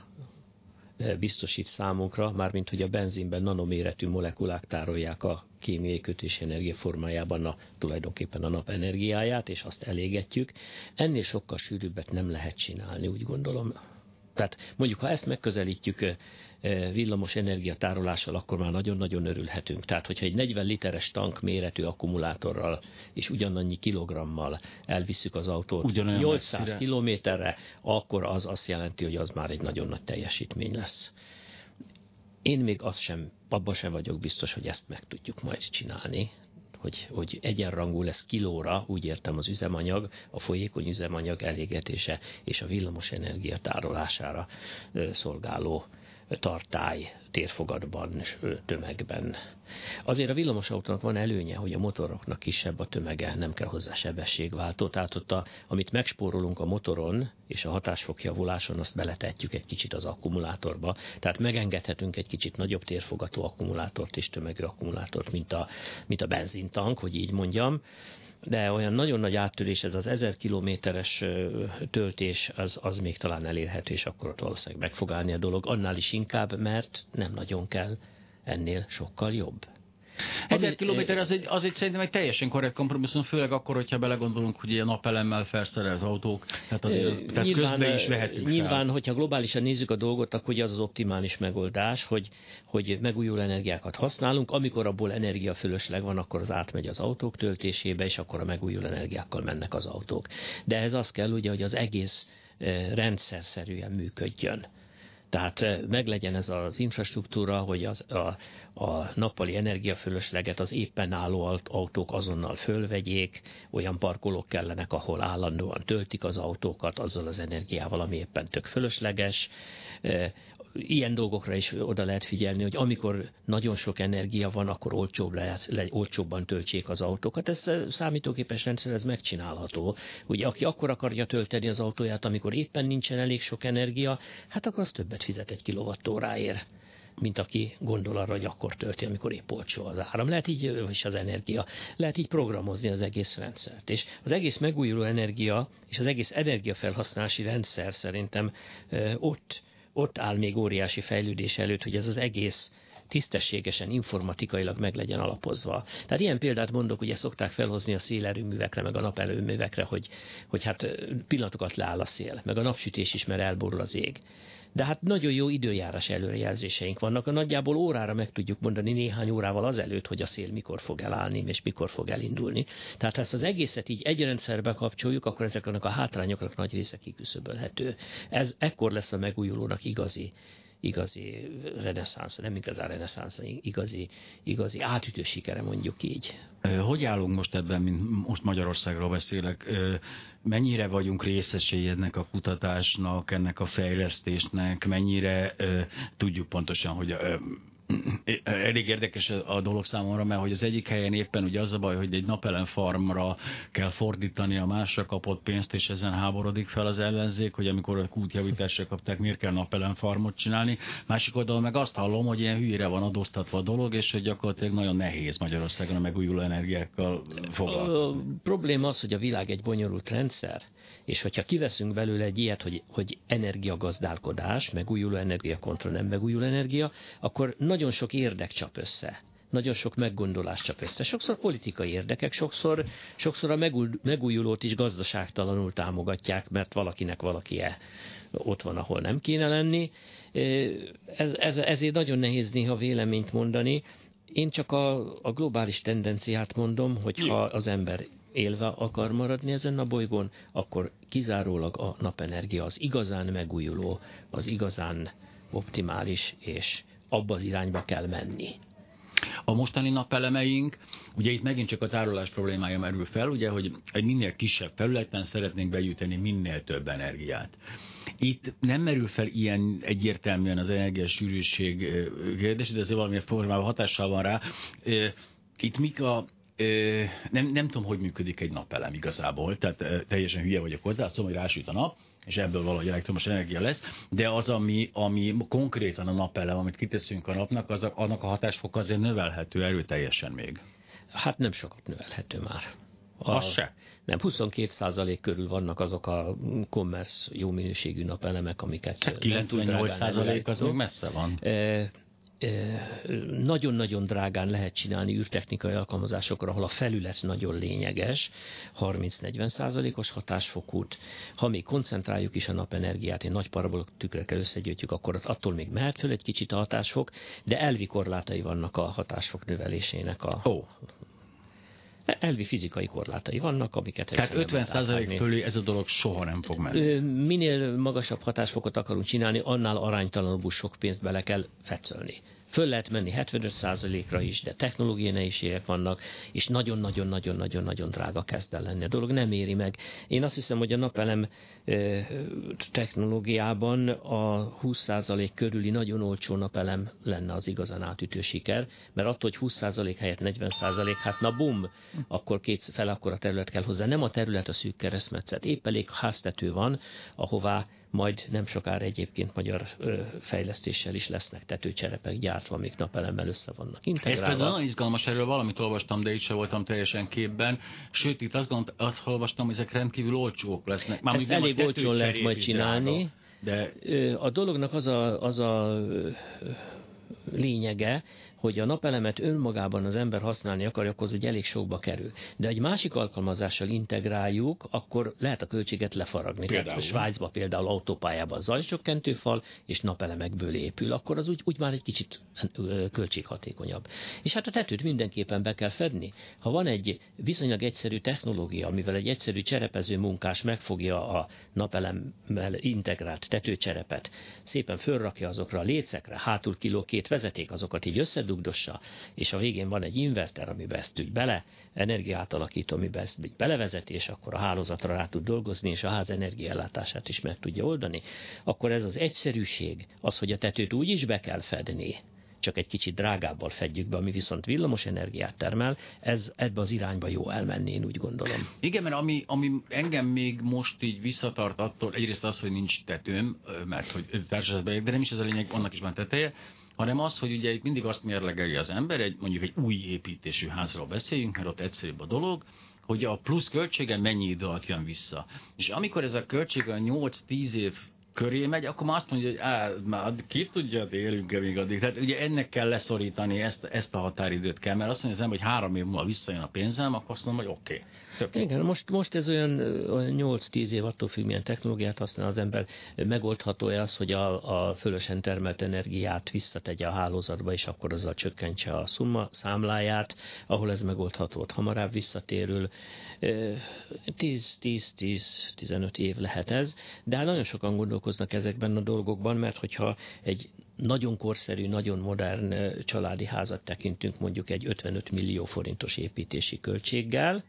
eh, biztosít számunkra, mármint hogy a benzinben nanoméretű molekulák tárolják a kémiai kötési energia formájában a, tulajdonképpen a nap energiáját, és azt elégetjük. Ennél sokkal sűrűbbet nem lehet csinálni, úgy gondolom. Tehát mondjuk, ha ezt megközelítjük villamos energiatárolással, akkor már nagyon-nagyon örülhetünk. Tehát, hogyha egy 40 literes tank méretű akkumulátorral és ugyanannyi kilogrammal elviszük az autót Ugyanolyan 800 messzire. kilométerre, akkor az azt jelenti, hogy az már egy nagyon nagy teljesítmény lesz. Én még azt sem, abban sem vagyok biztos, hogy ezt meg tudjuk majd csinálni, hogy, hogy egyenrangú lesz kilóra, úgy értem az üzemanyag, a folyékony üzemanyag elégetése és a villamos energia tárolására szolgáló tartály térfogatban, tömegben. Azért a villamosautónak van előnye, hogy a motoroknak kisebb a tömege, nem kell hozzá sebességváltó, tehát ott a, amit megspórolunk a motoron és a hatásfok javuláson, azt beletetjük egy kicsit az akkumulátorba, tehát megengedhetünk egy kicsit nagyobb térfogató akkumulátort és tömegű akkumulátort, mint a, mint a benzintank, hogy így mondjam, de olyan nagyon nagy áttörés, ez az 1000 kilométeres töltés, az, az még talán elérhető, és akkor ott valószínűleg meg fog állni a dolog, annál is inkább, mert nem nagyon kell ennél sokkal jobb. Ezer kilométer az egy, az egy szerintem egy teljesen korrekt kompromisszum, főleg akkor, hogyha belegondolunk, hogy ilyen napelemmel felszerelt autók, tehát, azért, az- tehát közben is vehetünk nyilván, fel. hogyha globálisan nézzük a dolgot, akkor ugye az az optimális megoldás, hogy, hogy megújuló energiákat használunk, amikor abból energiafölösleg van, akkor az átmegy az autók töltésébe, és akkor a megújuló energiákkal mennek az autók. De ehhez az kell ugye, hogy az egész rendszerszerűen működjön. Tehát eh, meglegyen ez az infrastruktúra, hogy az, a, a nappali energiafölösleget az éppen álló aut- autók azonnal fölvegyék, olyan parkolók kellenek, ahol állandóan töltik az autókat azzal az energiával, ami éppen tök fölösleges. Ilyen dolgokra is oda lehet figyelni, hogy amikor nagyon sok energia van, akkor olcsóbb lehet, le, olcsóbban töltsék az autókat. Ez számítógépes rendszer, ez megcsinálható. Ugye aki akkor akarja tölteni az autóját, amikor éppen nincsen elég sok energia, hát akkor az többet fizet egy kilowattóráért mint aki gondol arra, hogy akkor tölti, amikor épp olcsó az áram. Lehet így, és az energia. Lehet így programozni az egész rendszert. És az egész megújuló energia és az egész energiafelhasználási rendszer szerintem ott, ott áll még óriási fejlődés előtt, hogy ez az egész tisztességesen, informatikailag meg legyen alapozva. Tehát ilyen példát mondok, ugye szokták felhozni a szélerőművekre, meg a napelőművekre, hogy, hogy hát pillanatokat leáll a szél, meg a napsütés is, mert elborul az ég. De hát nagyon jó időjárás előrejelzéseink vannak. A nagyjából órára meg tudjuk mondani néhány órával azelőtt, hogy a szél mikor fog elállni, és mikor fog elindulni. Tehát ha ezt az egészet így egy kapcsoljuk, akkor ezeknek a hátrányoknak nagy része kiküszöbölhető. Ez ekkor lesz a megújulónak igazi igazi reneszánsz, nem igazán reneszánsz, igazi, igazi átütő sikere mondjuk így. Hogy állunk most ebben, mint most Magyarországról beszélek? Mennyire vagyunk részesei ennek a kutatásnak, ennek a fejlesztésnek? Mennyire tudjuk pontosan, hogy elég érdekes a dolog számomra, mert hogy az egyik helyen éppen ugye az a baj, hogy egy napelem farmra kell fordítani a másra kapott pénzt, és ezen háborodik fel az ellenzék, hogy amikor a kútjavításra kapták, miért kell napelem farmot csinálni. Másik oldalon meg azt hallom, hogy ilyen hülyére van adóztatva a dolog, és hogy gyakorlatilag nagyon nehéz Magyarországon a megújuló energiákkal foglalkozni. A probléma az, hogy a világ egy bonyolult rendszer, és hogyha kiveszünk belőle egy ilyet, hogy, hogy energiagazdálkodás, megújuló energia kontra nem megújuló energia, akkor nagyon sok érdek csap össze. Nagyon sok meggondolás csap össze. Sokszor politikai érdekek, sokszor, sokszor a megúj- megújulót is gazdaságtalanul támogatják, mert valakinek valakie ott van, ahol nem kéne lenni. Ez, ez, ezért nagyon nehéz néha véleményt mondani. Én csak a, a globális tendenciát mondom, hogy ha az ember élve akar maradni ezen a bolygón, akkor kizárólag a napenergia az igazán megújuló, az igazán optimális, és abba az irányba kell menni. A mostani napelemeink, ugye itt megint csak a tárolás problémája merül fel, ugye, hogy egy minél kisebb felületen szeretnénk begyűjteni minél több energiát. Itt nem merül fel ilyen egyértelműen az energiasűrűség kérdés, de azért valamilyen formában hatással van rá. Itt mik a, nem, nem tudom, hogy működik egy napelem igazából, tehát teljesen hülye vagyok hozzá, azt tudom, hogy rásüt a nap, és ebből valahogy elektromos energia lesz, de az, ami, ami konkrétan a napelem, amit kiteszünk a napnak, az a, annak a hatásfok azért növelhető erőteljesen még. Hát nem sokat növelhető már. Az se. Nem, 22% körül vannak azok a commerce jó minőségű napelemek, amiket túl 98 drágán százalék az előállítani. még messze van. E, nagyon-nagyon drágán lehet csinálni űrtechnikai alkalmazásokra, ahol a felület nagyon lényeges, 30-40 százalékos hatásfokút. Ha még koncentráljuk is a napenergiát, egy nagy parabolok tükrekkel összegyűjtjük, akkor az attól még mehet föl egy kicsit a hatásfok, de elvi korlátai vannak a hatásfok növelésének a Ó, elvi fizikai korlátai vannak, amiket tehát egyszerűen nem 50 lehet áthágni. fölé ez a dolog soha nem fog menni. Minél magasabb hatásfokot akarunk csinálni, annál aránytalanabb sok pénzt bele kell fetszölni. Föl lehet menni 75%-ra is, de technológiai nehézségek vannak, és nagyon-nagyon-nagyon-nagyon-nagyon drága kezd el lenni. A dolog nem éri meg. Én azt hiszem, hogy a napelem technológiában a 20% körüli nagyon olcsó napelem lenne az igazán átütő siker, mert attól, hogy 20% helyett 40%, hát na bum, akkor két fel akkor a terület kell hozzá. Nem a terület a szűk keresztmetszet. Épp elég háztető van, ahová majd nem sokára egyébként magyar ö, fejlesztéssel is lesznek tetőcserepek gyártva, amik napelemmel össze vannak Ez például integrálva. nagyon izgalmas, erről valamit olvastam, de itt sem voltam teljesen képben. Sőt, itt azt, gond, azt olvastam, hogy ezek rendkívül olcsók lesznek. Már Ezt elég olcsón lehet majd csinálni. De Ö, A dolognak az a, az a lényege, hogy a napelemet önmagában az ember használni akarja, akkor az ugye elég sokba kerül. De egy másik alkalmazással integráljuk, akkor lehet a költséget lefaragni. Például? Tehát Svájcba például autópályában zajcsökkentőfal és napelemekből épül, akkor az úgy, úgy már egy kicsit költséghatékonyabb. És hát a tetőt mindenképpen be kell fedni. Ha van egy viszonylag egyszerű technológia, amivel egy egyszerű cserepező munkás megfogja a napelemmel integrált tetőcserepet, szépen fölrakja azokra a lécekre, hátul kiló két vezeték, azokat így összedugdossa, és a végén van egy inverter, amiben ezt úgy bele, energiátalakító, amiben ezt így belevezeti, és akkor a hálózatra rá tud dolgozni, és a ház energiaellátását is meg tudja oldani, akkor ez az egyszerűség, az, hogy a tetőt úgy is be kell fedni, csak egy kicsit drágábbal fedjük be, ami viszont villamos energiát termel, ez ebbe az irányba jó elmenni, én úgy gondolom. Igen, mert ami, ami engem még most így visszatart attól, egyrészt az, hogy nincs tetőm, mert hogy társaságban de nem is ez a lényeg, annak is van teteje, hanem az, hogy ugye itt mindig azt mérlegeli az ember, egy, mondjuk egy új építésű házról beszéljünk, mert ott egyszerűbb a dolog, hogy a plusz költsége mennyi idő alatt jön vissza. És amikor ez a költség a 8-10 év köré megy, akkor már azt mondja, hogy á, már ki tudja, élünk-e még addig. Tehát ugye ennek kell leszorítani, ezt, ezt a határidőt kell, mert azt mondja az ember, hogy három év múlva visszajön a pénzem, akkor azt mondom, hogy oké. Okay. Igen, most, most ez olyan, olyan 8-10 év attól függ, milyen technológiát használ az ember. Megoldható-e az, hogy a, a fölösen termelt energiát visszategye a hálózatba, és akkor azzal csökkentse a szumma számláját, ahol ez megoldható, ott hamarabb visszatérül. 10-10-15 év lehet ez, de hát nagyon sokan gondolkoznak ezekben a dolgokban, mert hogyha egy nagyon korszerű, nagyon modern családi házat tekintünk mondjuk egy 55 millió forintos építési költséggel,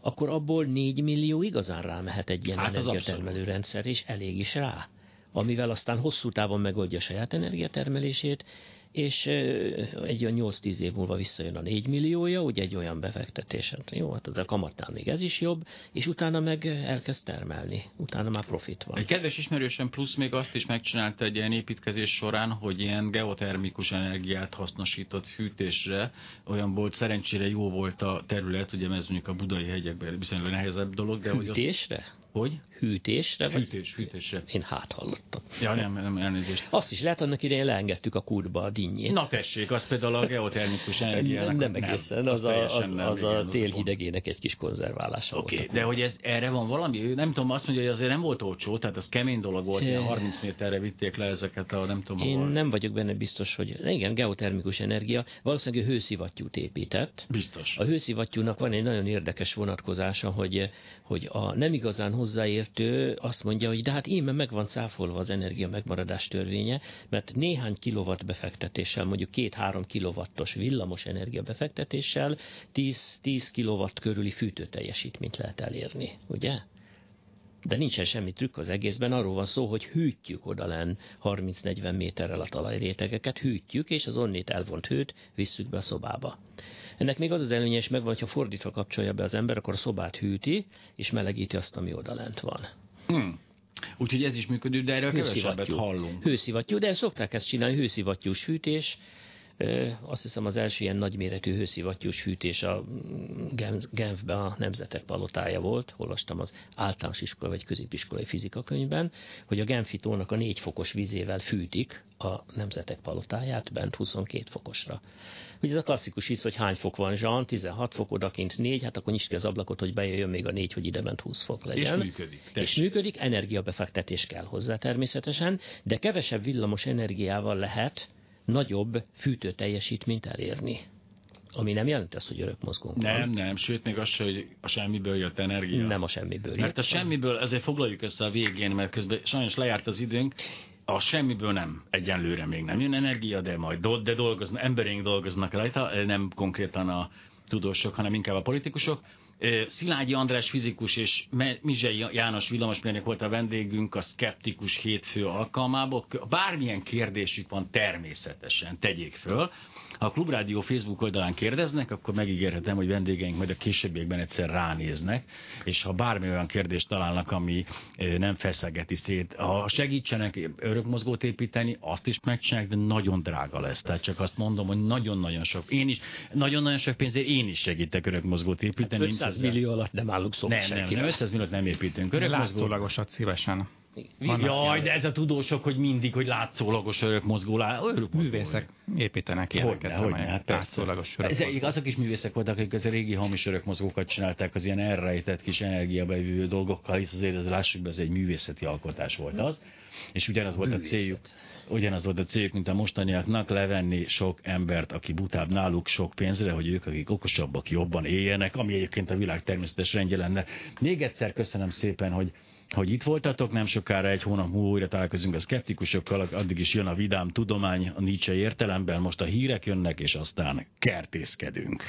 akkor abból 4 millió igazán rámehet egy ilyen Hát energiatermelő rendszer, és elég is rá. Amivel aztán hosszú távon megoldja saját energiatermelését, és egy olyan 8-10 év múlva visszajön a 4 milliója, ugye egy olyan befektetésen. Jó, hát az a kamatnál még ez is jobb, és utána meg elkezd termelni. Utána már profit van. Egy kedves ismerősöm plusz még azt is megcsinálta egy ilyen építkezés során, hogy ilyen geotermikus energiát hasznosított hűtésre, olyan volt, szerencsére jó volt a terület, ugye ez mondjuk a budai hegyekben viszonylag nehezebb dolog, de hogy ott, Hűtésre? Hogy? Hűtésre? Vagy? Hűtés, hűtésre. Én hát hallottam. Ja, nem, nem, elnézést. Azt is lehet, annak idején leengedtük a kútba a dinnyét. Na tessék, az például a geotermikus energiának. nem, nem egészen, az, a, az, nem, az igen, a tél hidegének egy kis konzerválása Oké, volt. okay, de hogy ez erre van valami? Nem tudom, azt mondja, hogy azért nem volt olcsó, tehát az kemény dolog volt, ilyen 30 méterre vitték le ezeket a nem tudom Én hol. nem vagyok benne biztos, hogy igen, geotermikus energia, valószínűleg hőszivattyút épített. Biztos. A hőszivattyúnak van egy nagyon érdekes vonatkozása, hogy, hogy a nem igazán hozzáértő azt mondja, hogy de hát íme meg van cáfolva az energia megmaradás törvénye, mert néhány kilowatt befektetéssel, mondjuk 2-3 kilowattos villamos energia befektetéssel 10, 10 kilowatt körüli fűtőteljesítményt lehet elérni, ugye? De nincsen semmi trükk az egészben, arról van szó, hogy hűtjük odalen 30-40 méterrel a talajrétegeket, hűtjük, és az onnét elvont hőt visszük be a szobába. Ennek még az az előnye is megvan, hogyha fordítva kapcsolja be az ember, akkor a szobát hűti, és melegíti azt, ami odalent van. Hmm. Úgyhogy ez is működő, de erről kevesebbet hallunk. Hőszivattyú, de szokták ezt csinálni, hőszivattyús hűtés, Azt hiszem az első ilyen nagyméretű hőszivattyús fűtés a Genfben a Nemzetek Palotája volt, olvastam az általános iskola vagy középiskolai fizikakönyvben, hogy a Genfi tónak a négy fokos vizével fűtik a Nemzetek Palotáját bent 22 fokosra. Ugye ez a klasszikus hisz, hogy hány fok van Jean, 16 fok, odakint 4, hát akkor nyisd ki az ablakot, hogy bejöjjön még a 4, hogy ide bent 20 fok legyen. És működik. És működik, energiabefektetés kell hozzá természetesen, de kevesebb villamos energiával lehet nagyobb fűtő teljesítményt elérni. Ami nem jelent ezt, hogy örök mozgónk Nem, van. nem, sőt, még az, hogy a semmiből jött energia. Nem a semmiből. Mert a semmiből, ezért foglaljuk össze a végén, mert közben sajnos lejárt az időnk, a semmiből nem, egyenlőre még nem jön energia, de majd do, de dolgoznak, emberénk dolgoznak rajta, nem konkrétan a tudósok, hanem inkább a politikusok. Szilágyi András fizikus és Mizsei János villamosmérnök volt a vendégünk a Skeptikus hétfő alkalmából. Bármilyen kérdésük van, természetesen tegyék föl. Ha a Klubrádió Facebook oldalán kérdeznek, akkor megígérhetem, hogy vendégeink majd a későbbiekben egyszer ránéznek, és ha bármi olyan kérdést találnak, ami nem feszegeti szét, ha segítsenek örökmozgót építeni, azt is megcsinálják, de nagyon drága lesz. Tehát csak azt mondom, hogy nagyon-nagyon sok, én is, nagyon-nagyon sok pénzért én is segítek örökmozgót építeni. Hát 500 millió alatt nem állunk szó nem, nem, nem, 500 milliót nem építünk. Örökmozgót. Látszólagosat szívesen. Vannak Jaj, de ez a tudósok, hogy mindig, hogy látszólagos. Örök Művészek építenek ilyeneket, hogy, hogy, hát látszólagos örökmozgó. Azok is művészek voltak, akik az a régi hamis örökmozgókat csinálták, az ilyen elrejtett kis energiabevívő dolgokkal, hisz azért ez lássuk be, ez egy művészeti alkotás volt az. És ugyanaz volt a céljuk, ugyanaz volt a céljuk, mint a mostaniaknak, levenni sok embert, aki butább náluk sok pénzre, hogy ők, akik okosabbak, jobban éljenek, ami egyébként a világ természetes rendje lenne. Még egyszer köszönöm szépen, hogy hogy itt voltatok, nem sokára egy hónap múlva újra találkozunk a szkeptikusokkal, addig is jön a vidám tudomány a Nietzsche értelemben, most a hírek jönnek, és aztán kertészkedünk.